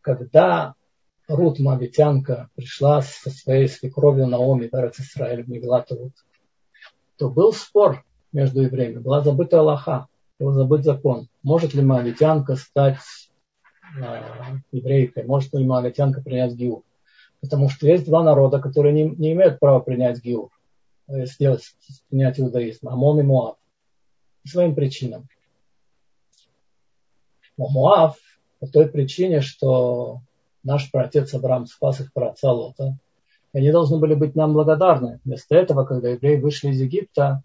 Когда Рут Мавитянка пришла со своей свекровью Наоми в Израиль в Мегалатову, то был спор между евреями, была забыта Аллаха, был забыт закон. Может ли Моавитянка стать э, еврейкой, может ли Моавитянка принять Гиур? Потому что есть два народа, которые не, не имеют права принять Гиур, э, сделать, принять иудаизм, Амон и Муав. По своим причинам. Муав по той причине, что наш праотец Авраам спас их праотца Лота, и они должны были быть нам благодарны. Вместо этого, когда евреи вышли из Египта,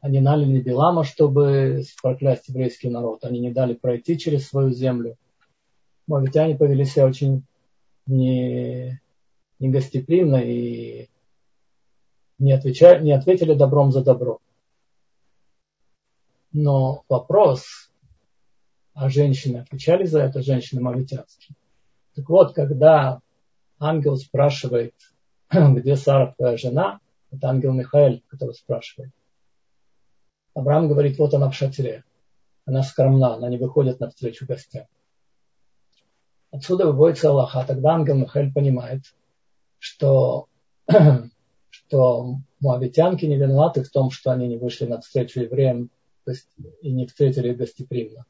они наняли Билама, чтобы проклясть еврейский народ. Они не дали пройти через свою землю. Мавитяне повели себя очень не, негостеприимно и не, отвечали, не ответили добром за добро. Но вопрос, а женщины отвечали за это, женщины мавитянские? Так вот, когда ангел спрашивает, где Сара, твоя жена, это ангел Михаил, который спрашивает. Авраам говорит, вот она в шатре. Она скромна, она не выходит навстречу гостям. Отсюда выводится Аллаха. Тогда ангел Михаил понимает, что, что муавитянки не виноваты в том, что они не вышли навстречу евреям и не встретили их гостеприимно.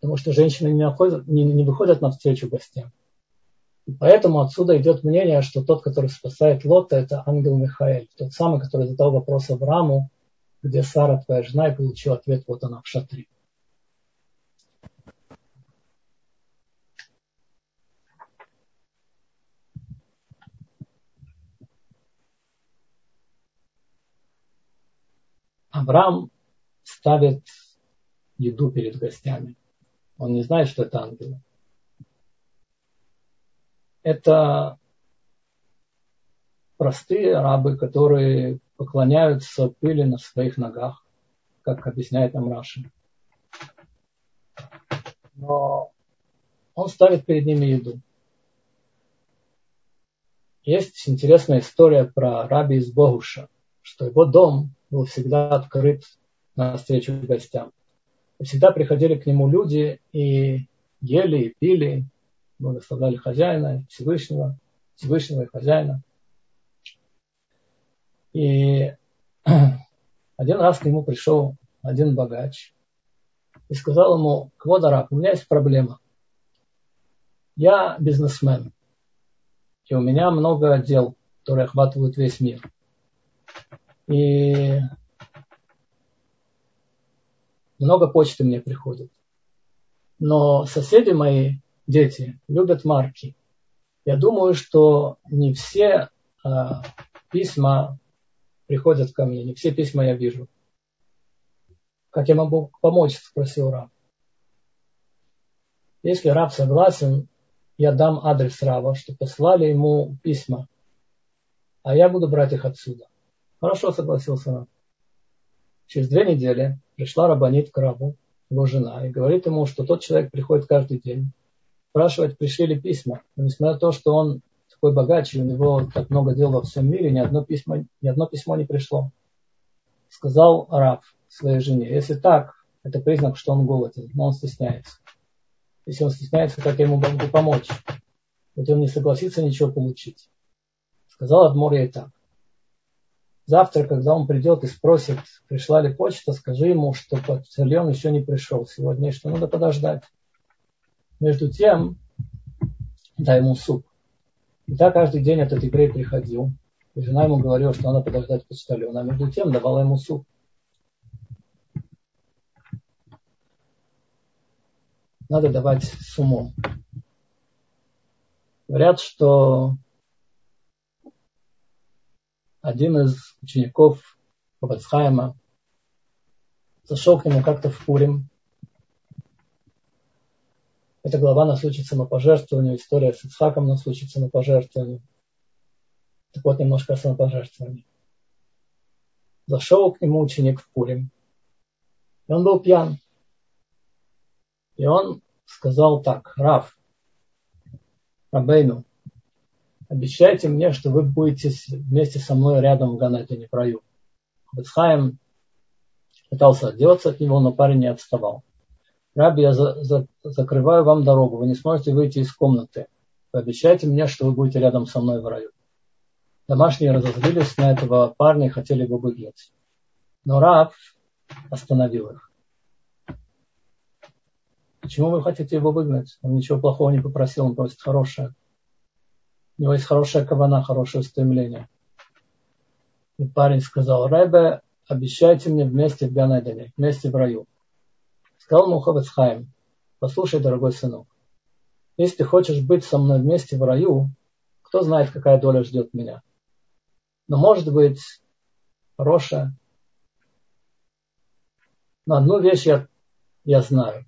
Потому что женщины не, находят, не, не выходят навстречу гостям. И поэтому отсюда идет мнение, что тот, который спасает Лота, это ангел Михаил. Тот самый, который задал вопрос Аврааму, где Сара, твоя жена, и получил ответ, вот она в шатре. Авраам ставит еду перед гостями. Он не знает, что это ангелы. Это простые арабы, которые поклоняются пыли на своих ногах, как объясняет нам Раши. Но он ставит перед ними еду. Есть интересная история про раби из Богуша, что его дом был всегда открыт на встречу гостям. Всегда приходили к нему люди и ели, и пили, благословляли хозяина Всевышнего, Всевышнего и хозяина. И один раз к нему пришел один богач и сказал ему, Кводараб, у меня есть проблема. Я бизнесмен, и у меня много дел, которые охватывают весь мир. И много почты мне приходит. Но соседи мои, дети, любят марки. Я думаю, что не все э, письма приходят ко мне, не все письма я вижу. Как я могу помочь, спросил Раб. Если Раб согласен, я дам адрес Раба, что послали ему письма, а я буду брать их отсюда. Хорошо, согласился Раб. Через две недели пришла Рабанит к Рабу, его жена, и говорит ему, что тот человек приходит каждый день, спрашивать, пришли ли письма. Но несмотря на то, что он такой богаче, у него так много дел во всем мире, ни одно письмо, ни одно письмо не пришло. Сказал араб своей жене, если так, это признак, что он голоден, но он стесняется. Если он стесняется, как я ему могу помочь? Вот он не согласится ничего получить. Сказал Адмор ей так. Завтра, когда он придет и спросит, пришла ли почта, скажи ему, что почтальон еще не пришел сегодня, и что надо подождать. Между тем, дай ему суп. И так каждый день этот еврей приходил. И жена ему говорила, что надо подождать почтальона. А между тем давала ему суп. Надо давать с умом. Говорят, что один из учеников Бабацхайма зашел к нему как-то в Пурим эта глава нас учит самопожертвованию, история с Ицхаком нас учит самопожертвованию. Так вот, немножко о самопожертвовании. Зашел к нему ученик в Пурим. И он был пьян. И он сказал так, Раф, Рабейну, обещайте мне, что вы будете вместе со мной рядом в Ганатине в раю. Бецхайм пытался отделаться от него, но парень не отставал. Раби, я за, за, закрываю вам дорогу, вы не сможете выйти из комнаты. Пообещайте мне, что вы будете рядом со мной в раю. Домашние разозлились на этого парня и хотели его выгнать. Но раб остановил их. Почему вы хотите его выгнать? Он ничего плохого не попросил, он просит хорошее. У него есть хорошая кавана, хорошее стремление. И парень сказал, Ребе, обещайте мне вместе в Ганедене, вместе в раю. Сказал Мухавецхайм, послушай, дорогой сынок, если ты хочешь быть со мной вместе в раю, кто знает, какая доля ждет меня. Но может быть хорошая. Но одну вещь я, я знаю.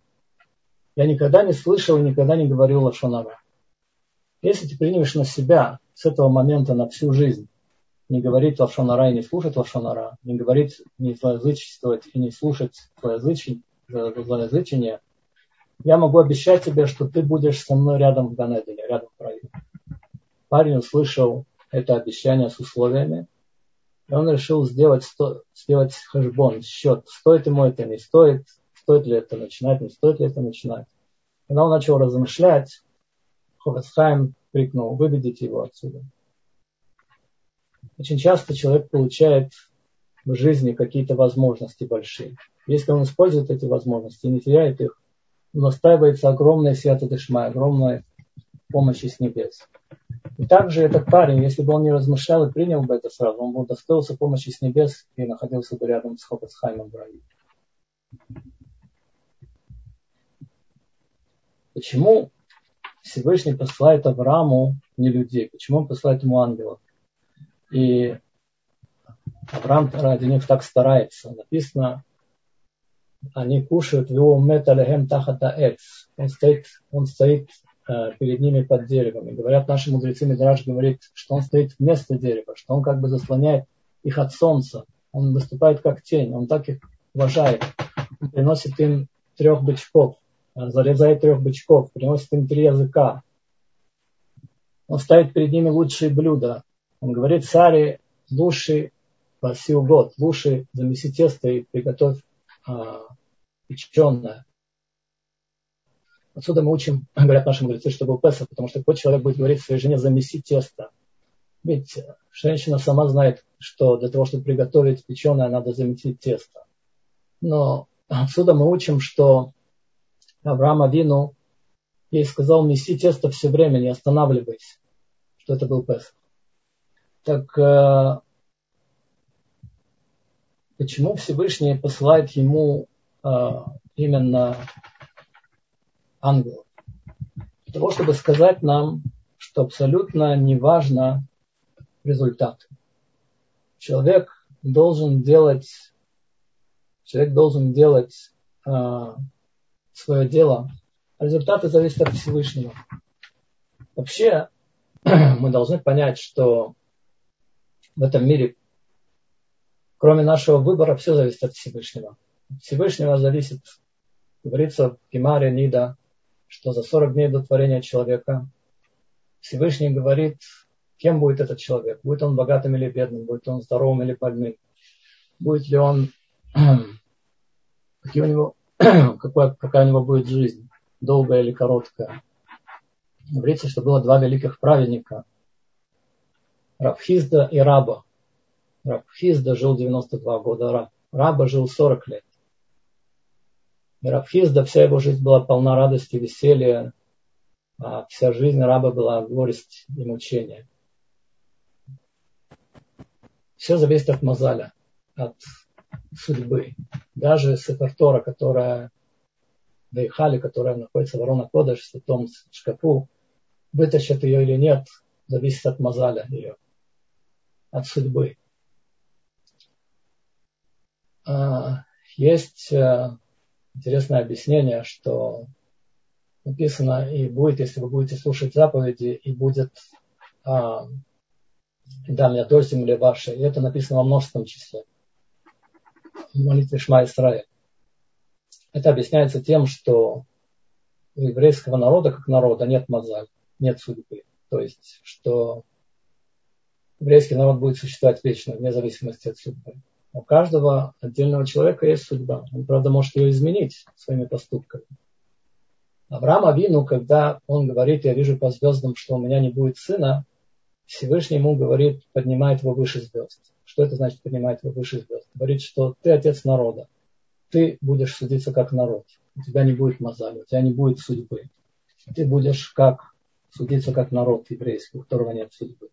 Я никогда не слышал и никогда не говорил лошонара. Если ты примешь на себя с этого момента на всю жизнь не говорить лошонара и не слушать лошонара, не говорить, не злоязычествовать и не слушать злоязычение, злоязычение, я могу обещать тебе, что ты будешь со мной рядом в Ганедене, рядом в раю. Парень услышал это обещание с условиями, и он решил сделать, сделать хэшбон, счет, стоит ему это, не стоит, стоит ли это начинать, не стоит ли это начинать. Когда он начал размышлять, Ховецхайм крикнул, выведите его отсюда. Очень часто человек получает в жизни какие-то возможности большие. Если он использует эти возможности и не теряет их, настаивается огромная свято дышма, огромная помощь с небес. И также этот парень, если бы он не размышлял и принял бы это сразу, он бы достоился помощи с небес и находился бы рядом с Хопецхаймом в раю. Почему Всевышний посылает Аврааму не людей? Почему он посылает ему ангелов? И Авраам ради них так старается. Написано, они кушают металехем тахата эц. Он стоит, он стоит э, перед ними под деревом. И говорят наши мудрецы, Мидраш говорит, что он стоит вместо дерева, что он как бы заслоняет их от солнца. Он выступает как тень, он так их уважает. Он приносит им трех бычков, зарезает трех бычков, приносит им три языка. Он ставит перед ними лучшие блюда. Он говорит, цари, лучший спаси год, лучше замеси тесто и приготовь а, печеное. Отсюда мы учим, говорят наши мудрецы, что был Песах, потому что какой человек будет говорить своей жене замеси тесто. Ведь женщина сама знает, что для того, чтобы приготовить печеное, надо замесить тесто. Но отсюда мы учим, что Авраам Авину ей сказал, меси тесто все время, не останавливайся, что это был Песах. Так э, почему Всевышний посылает ему а, именно ангелов. Для того, чтобы сказать нам, что абсолютно не важно результат. Человек должен делать, человек должен делать э, свое дело. Результаты зависят от Всевышнего. Вообще, мы должны понять, что в этом мире, кроме нашего выбора, все зависит от Всевышнего. Всевышнего зависит, говорится в Гемаре Нида, что за 40 дней до творения человека Всевышний говорит, кем будет этот человек. Будет он богатым или бедным, будет он здоровым или больным. Будет ли он, какие у него, какая, какая у него будет жизнь, долгая или короткая. Говорится, что было два великих праведника, Рабхизда и Раба. Рабхизда жил 92 года, Раба жил 40 лет. Рабхизда, вся его жизнь была полна радости, веселья, а вся жизнь раба была горесть и мучения. Все зависит от Мазаля, от судьбы. Даже Сефартора, которая Вейхали, которая находится в Арона Кодыш, в святом шкафу, вытащат ее или нет, зависит от Мазаля ее, от судьбы. А, есть э, интересное объяснение, что написано и будет, если вы будете слушать заповеди, и будет а, да, мне дождь земле вашей. И это написано во множественном числе. Молитве Шма Исраиль. Это объясняется тем, что у еврейского народа, как народа, нет мозаль, нет судьбы. То есть, что еврейский народ будет существовать вечно, вне зависимости от судьбы. У каждого отдельного человека есть судьба. Он, правда, может ее изменить своими поступками. Авраам Авину, когда он говорит, я вижу по звездам, что у меня не будет сына, Всевышний ему говорит, поднимает его выше звезд. Что это значит поднимает его выше звезд? Говорит, что ты отец народа. Ты будешь судиться как народ. У тебя не будет мозали, у тебя не будет судьбы. Ты будешь как судиться как народ еврейский, у которого нет судьбы.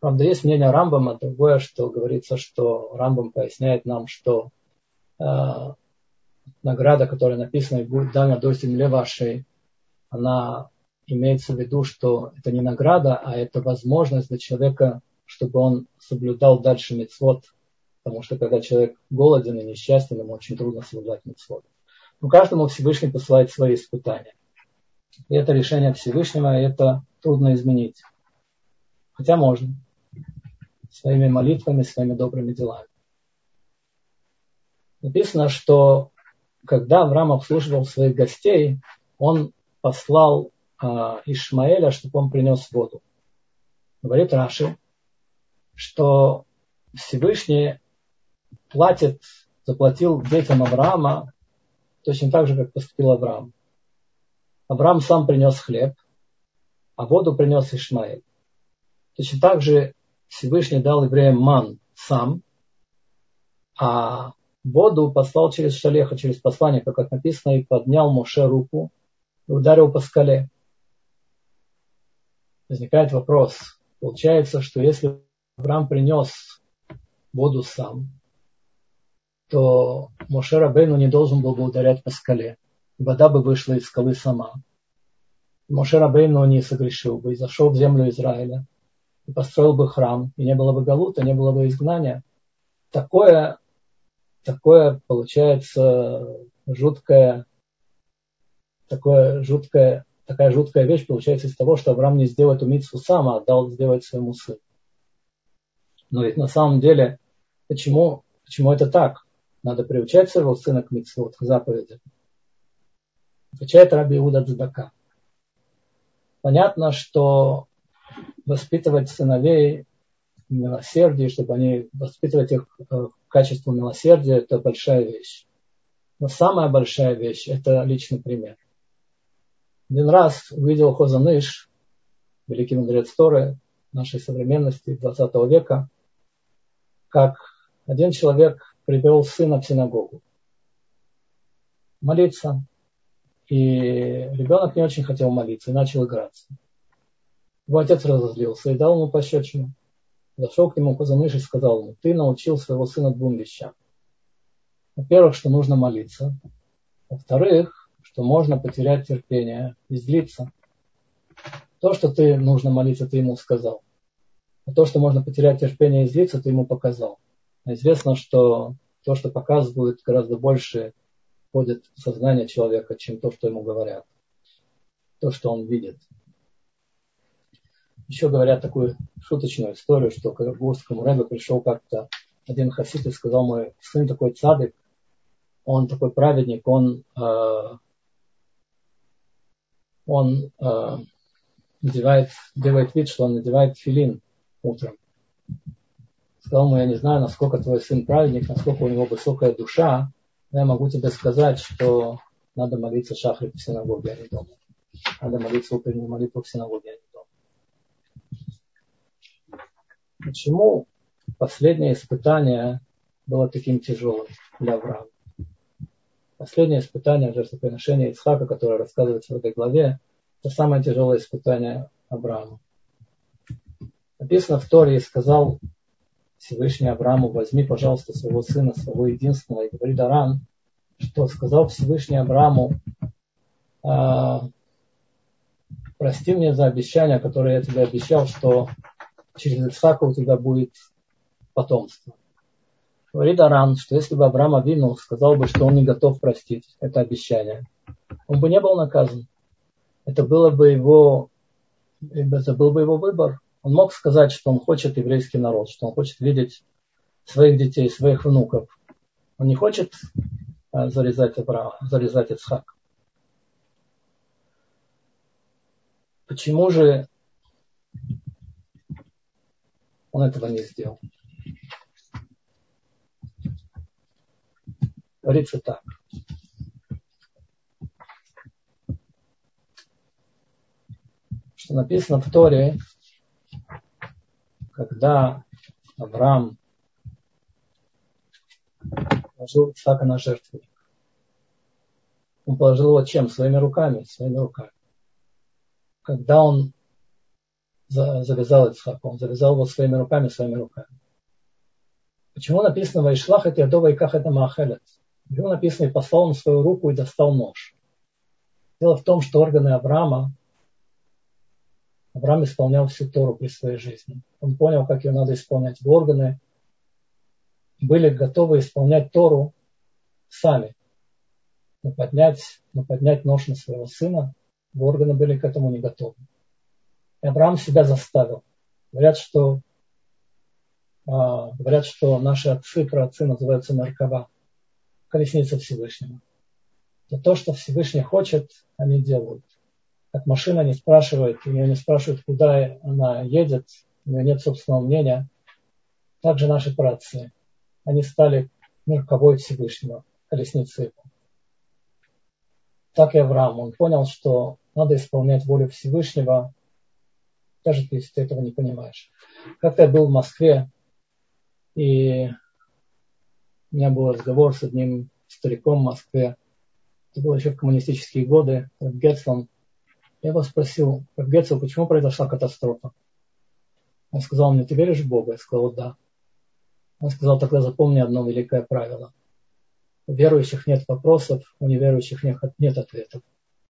Правда, есть мнение Рамбама, другое, что говорится, что Рамбам поясняет нам, что э, награда, которая написана и будет дана до земле вашей, она имеется в виду, что это не награда, а это возможность для человека, чтобы он соблюдал дальше мецвод, потому что когда человек голоден и несчастен, ему очень трудно соблюдать мецвод. Но каждому Всевышний посылает свои испытания. И это решение Всевышнего, и это трудно изменить. Хотя можно. Своими молитвами, своими добрыми делами. Написано, что когда Авраам обслуживал своих гостей, он послал Ишмаэля, чтобы он принес воду. Говорит Раши, что Всевышний платит, заплатил детям Авраама точно так же, как поступил Авраам. Авраам сам принес хлеб, а воду принес Ишмаэль. Точно так же Всевышний дал евреям ман сам, а воду послал через шалеха, через посланника, как написано, и поднял Моше руку и ударил по скале. Возникает вопрос. Получается, что если Авраам принес воду сам, то Моше Рабейну не должен был бы ударять по скале. Вода бы вышла из скалы сама. Моше Рабейну не согрешил бы и зашел в землю Израиля, и построил бы храм, и не было бы галута, не было бы изгнания. Такое такое получается жуткое, такое жуткое, такая жуткая вещь получается из того, что Авраам не сделает умицу сам, а отдал сделать своему сыну. Но ведь на самом деле, почему, почему это так? Надо приучать своего сына к митцвот, к заповедям. Отвечает Раби Иуда Цдака. Понятно, что воспитывать сыновей милосердие, чтобы они воспитывать их э, качеству милосердия, это большая вещь. Но самая большая вещь – это личный пример. Один раз увидел Хозаныш, великий мудрец Торы нашей современности 20 века, как один человек привел сына в синагогу молиться. И ребенок не очень хотел молиться и начал играться. Его отец разозлился и дал ему пощечину зашел к нему Хазаныш и сказал ему, ты научил своего сына двум вещам. Во-первых, что нужно молиться. Во-вторых, что можно потерять терпение и злиться. То, что ты нужно молиться, ты ему сказал. А то, что можно потерять терпение и злиться, ты ему показал. А известно, что то, что показывают, гораздо больше входит в сознание человека, чем то, что ему говорят. То, что он видит. Еще говорят такую шуточную историю, что к Гурскому Рэбе пришел как-то один хасид и сказал, мой сын такой цадык, он такой праведник, он, э, он э, надевает, делает вид, что он надевает филин утром. Сказал ему, я не знаю, насколько твой сын праведник, насколько у него высокая душа, но я могу тебе сказать, что надо молиться шахрит в синагоге, а не дома. Надо молиться утреннюю молитву в синагоге, а не Почему последнее испытание было таким тяжелым для Авраама? Последнее испытание жертвоприношения Исхака, которое рассказывается в этой главе, это самое тяжелое испытание Авраама. Написано в Торе, и сказал Всевышний Аврааму, возьми, пожалуйста, своего сына, своего единственного, и говорит Арам, что сказал Всевышний Аврааму, «А, прости мне за обещание, которое я тебе обещал, что через Исхака у тебя будет потомство. Говорит Аран, что если бы Авраам Авину сказал бы, что он не готов простить это обещание, он бы не был наказан. Это было бы его, это был бы его выбор. Он мог сказать, что он хочет еврейский народ, что он хочет видеть своих детей, своих внуков Он не хочет а, зарезать Авраама, зарезать Ицхак. Почему же он этого не сделал? Говорится так. Что написано в Торе, когда Авраам положил Исаака на жертвенник. Он положил его чем? Своими руками, своими руками. Когда он завязал Ицхака, он завязал его своими руками, своими руками. Почему написано «Вайшлах это ядова и ках это маахелет»? Почему написано «И послал он свою руку и достал нож»? Дело в том, что органы Авраама, Авраам исполнял всю Тору при своей жизни. Он понял, как ее надо исполнять. в органы были готовы исполнять Тору сами. Но поднять, но поднять нож на своего сына, органы были к этому не готовы. И Авраам себя заставил. Говорят, что, а, говорят, что наши отцы, праотцы называются Меркава, колесница Всевышнего. То, то, что Всевышний хочет, они делают. Как машина не спрашивает, ее не спрашивают, куда она едет, у нее нет собственного мнения. Также наши праотцы они стали Мерковой Всевышнего, колесницей его. Так и Авраам, он понял, что надо исполнять волю Всевышнего, даже если ты этого не понимаешь. Как-то я был в Москве, и у меня был разговор с одним стариком в Москве. Это было еще в коммунистические годы, в Гетцлом. Я его спросил, в Гетцел, почему произошла катастрофа? Он сказал мне, ты веришь в Бога? Я сказал, да. Он сказал, тогда запомни одно великое правило. У верующих нет вопросов, у неверующих нет ответов.